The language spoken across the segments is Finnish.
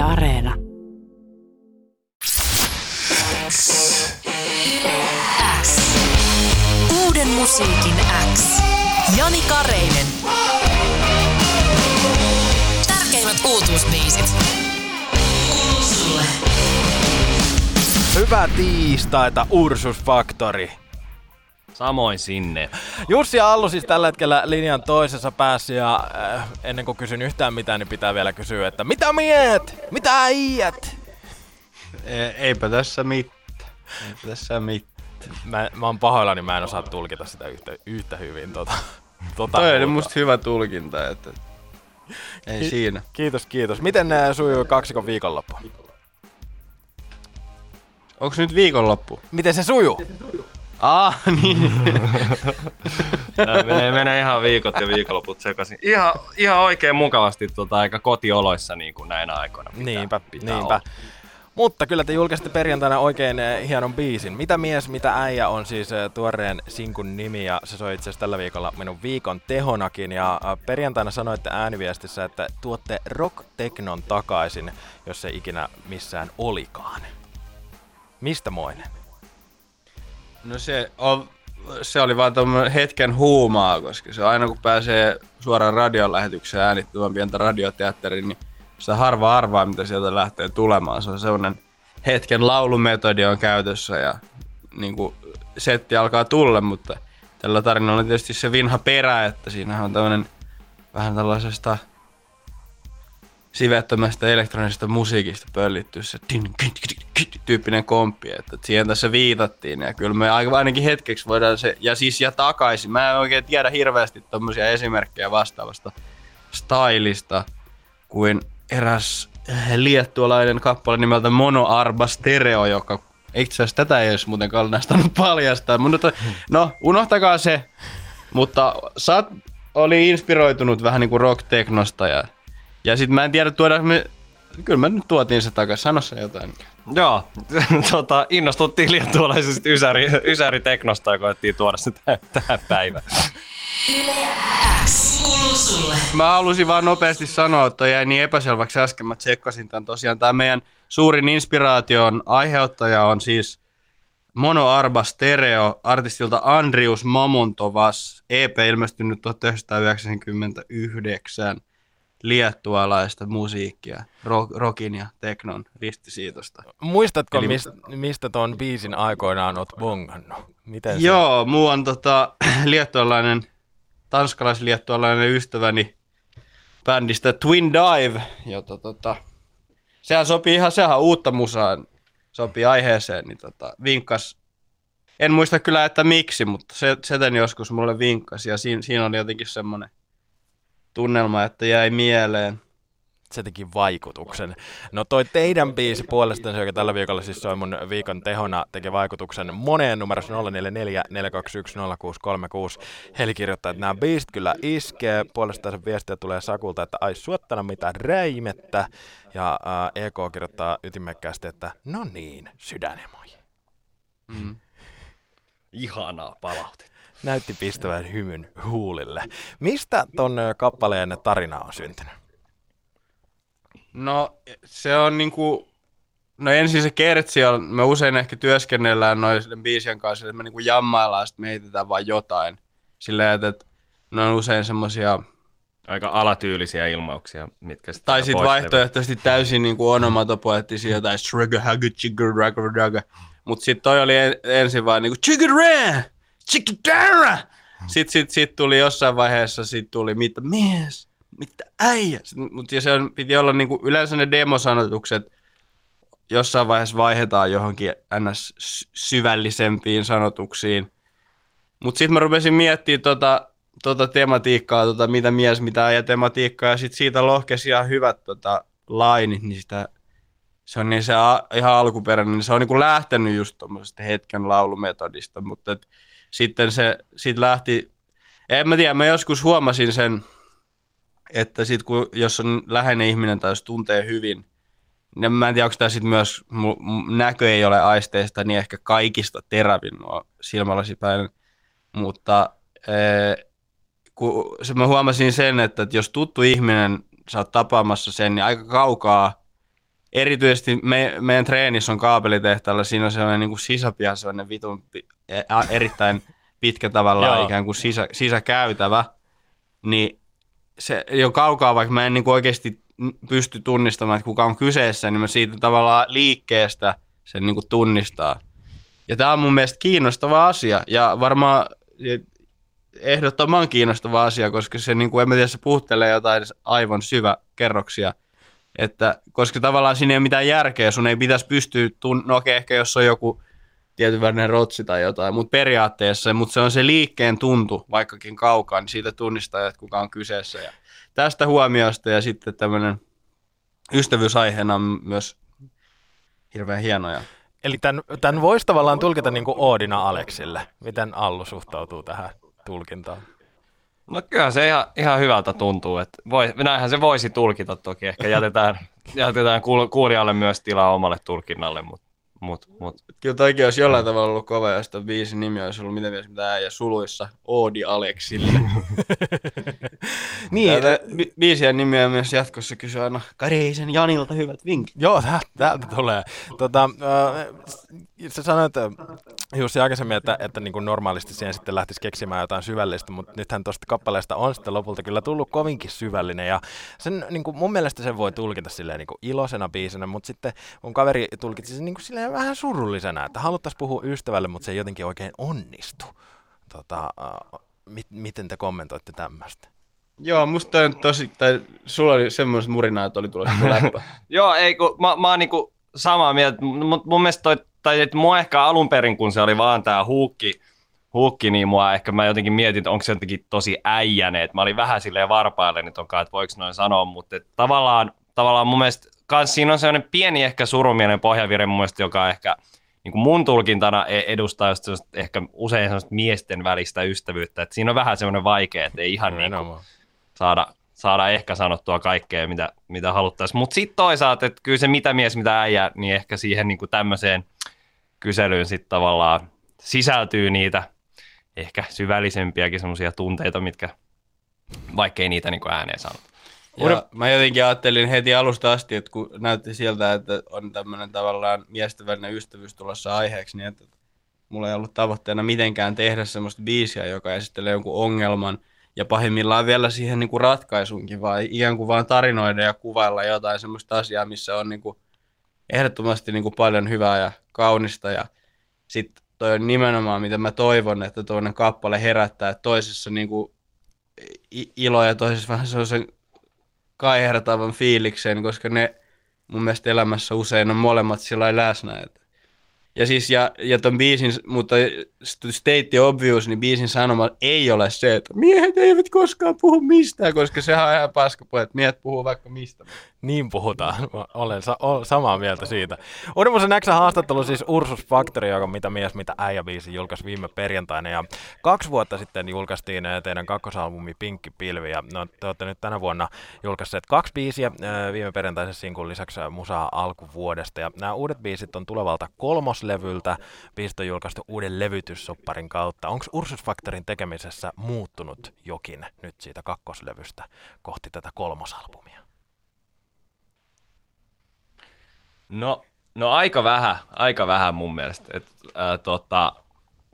Yle Areena. X. Uuden musiikin X. Jani Kareinen. Tärkeimmät uutuusbiisit. Kuuluu sulle. Hyvää tiistaita, Ursus Factory. Samoin sinne. Jussi ja Allu siis tällä hetkellä linjan toisessa päässä ja äh, ennen kuin kysyn yhtään mitään, niin pitää vielä kysyä, että mitä miet? Mitä äijät? E- eipä tässä mitään. Eipä tässä mitään. Mä, mä oon pahoillani, mä en osaa tulkita sitä yhtä, yhtä hyvin. Tota, tota Toi oli musta hyvä tulkinta, että ei Ki- siinä. Kiitos, kiitos. Miten äh, sujuu kaksikon viikonloppu? Onks nyt viikonloppu? Miten se sujuu? Ah, niin. Menee, menee ihan viikot ja viikonloput sekaisin. Ihan, ihan oikein mukavasti tota, aika kotioloissa niin kuin näinä aikoina. Pitää, Niinpä, pitää niinpä. olla. Mutta kyllä te julkaisitte perjantaina oikein eh, hienon biisin. Mitä mies, mitä äijä on siis eh, tuoreen sinkun nimi ja se soi itse asiassa tällä viikolla minun viikon tehonakin. Ja eh, perjantaina sanoitte ääniviestissä, että tuotte rock-teknon takaisin, jos se ikinä missään olikaan. Mistä moinen? No se, on, se oli vaan tommonen hetken huumaa, koska se aina kun pääsee suoraan radion lähetykseen äänittämään pientä radioteatteria, niin sitä harva arvaa, mitä sieltä lähtee tulemaan. Se on sellainen hetken laulumetodi on käytössä ja niin kuin setti alkaa tulla, mutta tällä tarinalla on tietysti se vinha perä, että siinä on tämmöinen vähän tällaisesta sivettömästä elektronisesta musiikista pöllitty se tyyppinen komppi, että siihen tässä viitattiin. Ja kyllä me aika- ainakin hetkeksi voidaan se, ja siis ja takaisin, mä en oikein tiedä hirveästi tommosia esimerkkejä vastaavasta stylista kuin eräs äh, liettualainen kappale nimeltä Mono Arba Stereo, joka itse asiassa tätä ei olisi muuten kallistanut paljastaa, mutta no unohtakaa se, mutta Sat oli inspiroitunut vähän niinku rock-teknosta ja, ja sit mä en tiedä tuoda me, kyllä me nyt tuotiin se takaisin, sano se jotain. Joo, tota, innostuttiin liettualaisesta ysäri, ysäriteknosta ja koettiin tuoda se tähän, tähän päivään. Mä halusin vaan nopeasti sanoa, että jäi niin epäselväksi äsken, mä tsekkasin tämän tosiaan. Tämä meidän suurin inspiraation aiheuttaja on siis Mono Arba Stereo artistilta Andrius Mamontovas, EP ilmestynyt 1999 liettualaista musiikkia, rock, rockin ja teknon ristisiitosta. Muistatko, Eli- mistä, mistä ton biisin aikoinaan oot bongannut? Miten se? Joo, muu on tota, liettualainen, tanskalais-liettualainen ystäväni bändistä Twin Dive, jota tota, sehän sopii ihan, sehän uutta musaa, sopii aiheeseen, niin tota, vinkkas, en muista kyllä, että miksi, mutta se, seten joskus mulle vinkkasi ja siinä, siinä oli jotenkin semmoinen tunnelma, että jäi mieleen. se teki vaikutuksen. No toi teidän biisi puolestaan, se joka tällä viikolla siis soi mun viikon tehona, teki vaikutuksen moneen numerossa 044 421 0636. Heli kirjoittaa, että nämä biisit kyllä iskee. Puolestaan se viestiä tulee Sakulta, että ai suottana mitä räimettä. Ja ää, EK kirjoittaa ytimekkäästi, että no niin, sydänemoji. Mm. Ihanaa palautetta. Näytti pistävän hymyn huulille. Mistä ton kappaleen tarina on syntynyt? No se on niinku, no ensin se kertsi on, me usein ehkä työskennellään noiden biisien kanssa, että me niinku jammaillaan, sitten me heitetään vaan jotain. Silleen, että, ne on usein semmosia, Aika alatyylisiä ilmauksia, mitkä sitten tai sitten vaihtoehtoisesti täysin niinku onomatopoeettisia, jotain struggle, hugger, chigger, ragger, ragger. Mut sit toi oli en, ensin vaan niinku chigger, chigger, Sitten sit, sit tuli jossain vaiheessa, sit tuli mitä mies, mitä äijä. Sit- Mut ja se on, piti olla niinku, yleensä ne demosanotukset jossain vaiheessa vaihdetaan johonkin ns. sy- syvällisempiin sanotuksiin. Mut sitten mä rupesin miettimään tota, tota tematiikkaa, tota, mitä mies, mitä äijä tematiikkaa, ja sit siitä lohkesi ihan hyvät tota, lainit, niin sitä, se on niin se a, ihan alkuperäinen, niin se on niinku lähtenyt just tuommoisesta hetken laulumetodista, mutta et, sitten se sit lähti, en mä tiedä, mä joskus huomasin sen, että sit kun, jos on läheinen ihminen tai jos tuntee hyvin, niin mä en tiedä, onko tämä sitten myös, mu, mu, näkö ei ole aisteista, niin ehkä kaikista terävin nuo silmälasipäin, mutta ee, kun se mä huomasin sen, että, että jos tuttu ihminen, sä oot tapaamassa sen, niin aika kaukaa erityisesti me, meidän treenissä on kaapelitehtaalla, siinä on sellainen niin kuin sisäpiha, sellainen vitun ä- erittäin pitkä tavallaan ikään kuin sisä, sisäkäytävä, niin se jo kaukaa, vaikka mä en niin kuin oikeasti pysty tunnistamaan, että kuka on kyseessä, niin mä siitä tavallaan liikkeestä sen niin kuin tunnistaa. Ja tämä on mun mielestä kiinnostava asia, ja varmaan ehdottoman kiinnostava asia, koska se, niin kuin, en mä tiedä, se puhuttelee jotain aivan syvä kerroksia, että, koska tavallaan siinä ei ole mitään järkeä, sun ei pitäisi pystyä, tun- no okei, ehkä jos on joku tietyn värinen rotsi tai jotain, mutta periaatteessa, mutta se on se liikkeen tuntu, vaikkakin kaukaa, niin siitä tunnistaa, että kuka on kyseessä. Ja tästä huomiosta ja sitten tämmöinen ystävyysaiheena on myös hirveän hienoja. Eli tämän, tämän voisi tavallaan tulkita niin kuin Oodina Aleksille. Miten Allu suhtautuu tähän tulkintaan? No kyllä se ihan, ihan hyvältä tuntuu. Että voi, näinhän se voisi tulkita toki. Ehkä jätetään, jätetään kuul- kuulijalle myös tilaa omalle tulkinnalle, mutta mut, mut. Kyllä toikin olisi jollain tavalla ollut kova, jos tämän biisin nimi olisi ollut miten mies mitä äijä suluissa Oodi Aleksille. Niin, Tätä bi- biisien nimiä myös jatkossa kysyä aina Kareisen Janilta hyvät vinkit. Joo, tä- täältä tulee. Tota, äh, sä sanoit äh, Jussi aikaisemmin, että, että niin kuin normaalisti siihen sitten lähtisi keksimään jotain syvällistä, mutta nythän tuosta kappaleesta on sitten lopulta kyllä tullut kovinkin syvällinen. Ja sen, niin kuin mun mielestä sen voi tulkita silleen niin kuin iloisena biisenä, mutta sitten mun kaveri tulkitsi sen niin kuin silleen vähän surullisena, että haluttaisiin puhua ystävälle, mutta se ei jotenkin oikein onnistu. Tota, äh, mit, miten te kommentoitte tämmöistä? Joo, musta on tosi, tai sulla oli semmoista murinaa, että oli tulossa läppä. Joo, ei kun mä, mä oon niinku samaa mieltä, mutta mun mielestä toi, tai että mua ehkä alun perin, kun se oli vaan tää huukki, huukki, niin mua ehkä mä jotenkin mietin, että onko se jotenkin tosi äijäne, että mä olin vähän silleen varpaille nyt onkaan, että voiko noin sanoa, mutta et tavallaan, tavallaan mun mielestä kans siinä on sellainen pieni ehkä surumielen pohjavire mun mielestä, joka ehkä niin kuin mun tulkintana e- edustaa just ehkä usein semmoista miesten välistä ystävyyttä, että siinä on vähän semmoinen vaikea, että ei ihan niin kuin, saada, saada ehkä sanottua kaikkea, mitä, mitä haluttaisiin. Mutta sitten toisaalta, että kyllä se mitä mies, mitä äijä, niin ehkä siihen niin kuin tämmöiseen kyselyyn sitten tavallaan sisältyy niitä ehkä syvällisempiäkin semmoisia tunteita, mitkä vaikkei niitä niin kuin ääneen sanota. Ja mä jotenkin ajattelin heti alusta asti, että kun näytti sieltä, että on tämmöinen tavallaan miesten välinen ystävyys tulossa aiheeksi, niin että mulla ei ollut tavoitteena mitenkään tehdä semmoista biisiä, joka esittelee jonkun ongelman ja pahimmillaan vielä siihen niin kuin ratkaisunkin, vaan ikään kuin vaan tarinoida ja kuvailla jotain semmoista asiaa, missä on niin kuin ehdottomasti niin kuin paljon hyvää ja kaunista ja sitten toi on nimenomaan, mitä mä toivon, että toinen kappale herättää, että toisessa niin kuin ilo ja toisessa vähän sellaisen kaihertavan fiiliksen, koska ne mun mielestä elämässä usein on molemmat sillä läsnä. Että. Ja siis, ja, ja ton biisin, mutta state obvious, niin biisin sanoma ei ole se, että miehet eivät koskaan puhu mistään, koska sehän on ihan paskapuhe, että miehet puhuu vaikka mistä. Niin puhutaan. Mä Olen sa- ol- samaa mieltä siitä. Uudemmoisen X haastattelu siis Ursus Factory, joka mitä mies, mitä äijä biisi julkaisi viime perjantaina. Ja kaksi vuotta sitten julkaistiin eh, teidän kakkosalbumi Pinkki Pilvi. Ja no, te olette nyt tänä vuonna julkaisseet kaksi biisiä eh, viime perjantaisen sinkun lisäksi eh, musaa alkuvuodesta. Ja nämä uudet biisit on tulevalta kolmoslevyltä. Biisit on julkaistu uuden levytyssopparin kautta. Onko Ursus Factorin tekemisessä muuttunut jokin nyt siitä kakkoslevystä kohti tätä kolmosalbumia? No, no aika vähän, aika vähän mun mielestä. Et, ää, tota,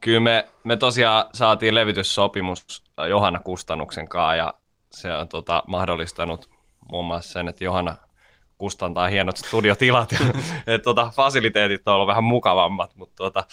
kyllä me, me tosiaan saatiin levytyssopimus Johanna Kustannuksen kanssa ja se on tota, mahdollistanut muun muassa sen, että Johanna kustantaa hienot studiotilat ja et, tota, fasiliteetit on ollut vähän mukavammat mutta, tota,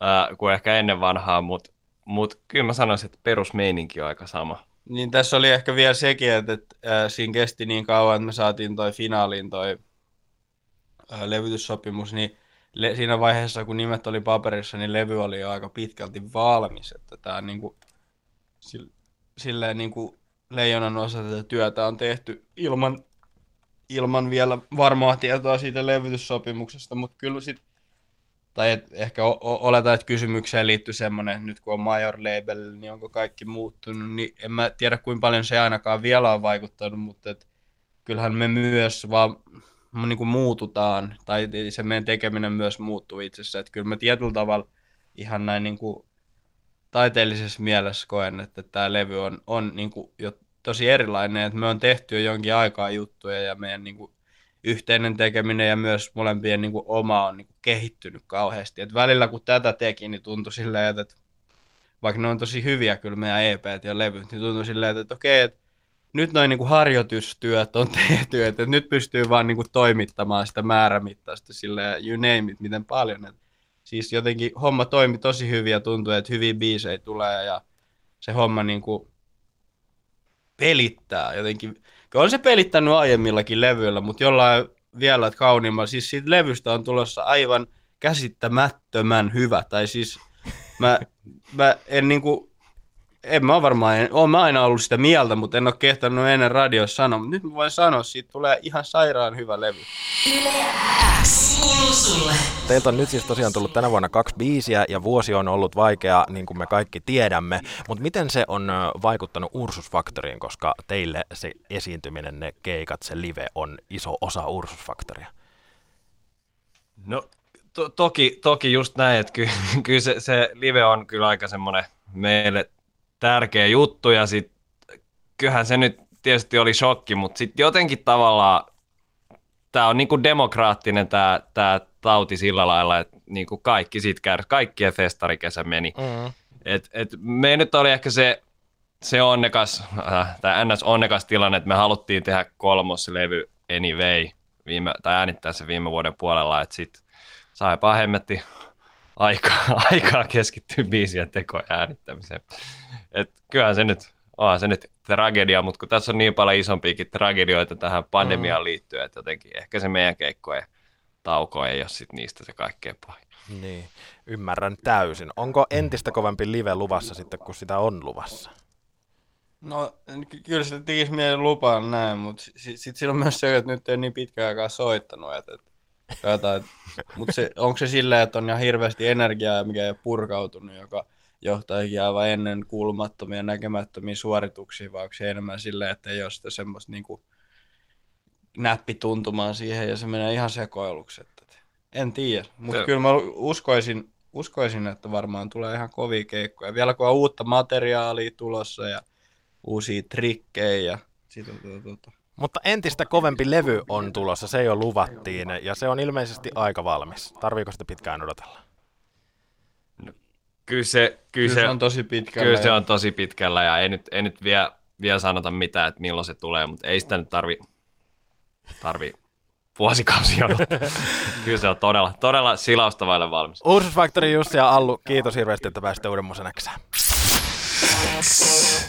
ää, kuin ehkä ennen vanhaa, mutta mut, kyllä mä sanoisin, että perusmeininki on aika sama. Niin tässä oli ehkä vielä sekin, että, että äh, siinä kesti niin kauan, että me saatiin toi finaaliin toi äh, levytyssopimus, niin le- siinä vaiheessa, kun nimet oli paperissa, niin levy oli jo aika pitkälti valmis, että tämä niinku, sil- silleen niinku leijonan osa tätä työtä on tehty ilman, ilman vielä varmaa tietoa siitä levytyssopimuksesta, mutta kyllä sit, tai et ehkä o- o- oletan, että kysymykseen liittyy semmoinen, että nyt kun on major label, niin onko kaikki muuttunut, niin en mä tiedä kuinka paljon se ainakaan vielä on vaikuttanut, mutta et kyllähän me myös vaan niin kuin muututaan, tai se meidän tekeminen myös muuttuu itsessä, että kyllä mä tietyllä tavalla ihan näin niin kuin taiteellisessa mielessä koen, että tämä levy on, on niin kuin jo tosi erilainen, että me on tehty jo jonkin aikaa juttuja ja meidän niin kuin yhteinen tekeminen ja myös molempien niin kuin oma on niin kuin kehittynyt kauheasti. Et välillä kun tätä teki, niin tuntui silleen, että vaikka ne on tosi hyviä kyllä meidän EPt ja levyt, niin tuntui silleen, että okei, että nyt noin niin kuin harjoitustyöt on tehty, että nyt pystyy vaan niin kuin toimittamaan sitä määrämittaista sille you name it, miten paljon. Et siis jotenkin homma toimi tosi hyvin ja tuntuu, että hyviä biisejä tulee ja se homma niin kuin pelittää jotenkin. On se pelittänyt aiemmillakin levyillä, mutta jollain vielä kauniimmalla. Siis siitä levystä on tulossa aivan käsittämättömän hyvä. Tai siis mä, mä en niinku, en mä varmaan, en, oon mä aina ollut sitä mieltä, mutta en ole kehtannut ennen radiossa sanoa. Mutta nyt mä voin sanoa, että siitä tulee ihan sairaan hyvä levy. Teiltä on nyt siis tosiaan tullut tänä vuonna kaksi biisiä ja vuosi on ollut vaikea, niin kuin me kaikki tiedämme. Mutta miten se on vaikuttanut Ursus Factoryin, koska teille se esiintyminen, ne keikat, se live on iso osa Ursus Factoria? No to- toki, toki just näin, että ky- kyllä se, se live on kyllä aika semmoinen meille tärkeä juttu ja sit kyllähän se nyt tietysti oli shokki, mutta sitten jotenkin tavallaan tämä on niinku demokraattinen tämä tää tauti sillä lailla, että niinku kaikki siitä kärsivät, kaikkien festarikesä meni. Mm. Et, et me nyt oli ehkä se, se onnekas, äh, tai ns. onnekas tilanne, että me haluttiin tehdä kolmoslevy anyway, viime, tai äänittää se viime vuoden puolella, että sit saipa hemmetti aikaa, aikaa keskittyä biisien tekoon ja äänittämiseen. Et kyllähän se nyt, onhan se nyt tragedia, mutta kun tässä on niin paljon isompiakin tragedioita tähän pandemiaan liittyen, että jotenkin ehkä se meidän keikkojen tauko ei ole sit niistä se kaikkein pahin. Niin, ymmärrän täysin. Onko entistä kovempi live luvassa sitten, kun sitä on luvassa? No ky- kyllä se tekisi mieli lupaa näin, mutta sitten sit siinä on myös se, että nyt ei niin pitkään aikaa soittanut. Että, että jotain, mutta se, onko se silleen, että on ihan hirveästi energiaa, mikä ei ole purkautunut, joka johtaisikin aivan ennen kuulumattomia näkemättömiä suorituksia, vai onko se enemmän silleen, että ei ole sitä semmoista niinku näppituntumaa siihen ja se menee ihan sekoiluksi. Että, en tiedä, mutta Se- kyllä mä uskoisin, uskoisin, että varmaan tulee ihan kovia keikkoja. Vielä kun on uutta materiaalia tulossa ja uusia trikkejä ja sit on tuota, tuota. Mutta entistä kovempi levy on tulossa, se jo luvattiin, ja se on ilmeisesti aika valmis. Tarviiko sitä pitkään odotella? Kyllä se, kyllä Kyllä se, se on tosi pitkällä. Kyllä se ja- on tosi pitkällä ja ei nyt, ei nyt vielä, vielä sanota mitään, että milloin se tulee, mutta ei sitä nyt tarvi, tarvi vuosikausia odottaa. Kyllä se on todella, todella silausta vaille valmis. Ursus Factory Jussi ja Allu, kiitos hirveästi, että pääsitte uuden musan Xään. X.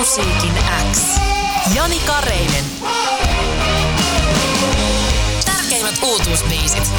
Musiikin X. Jani Kareinen. Tärkeimmät uutuusbiisit.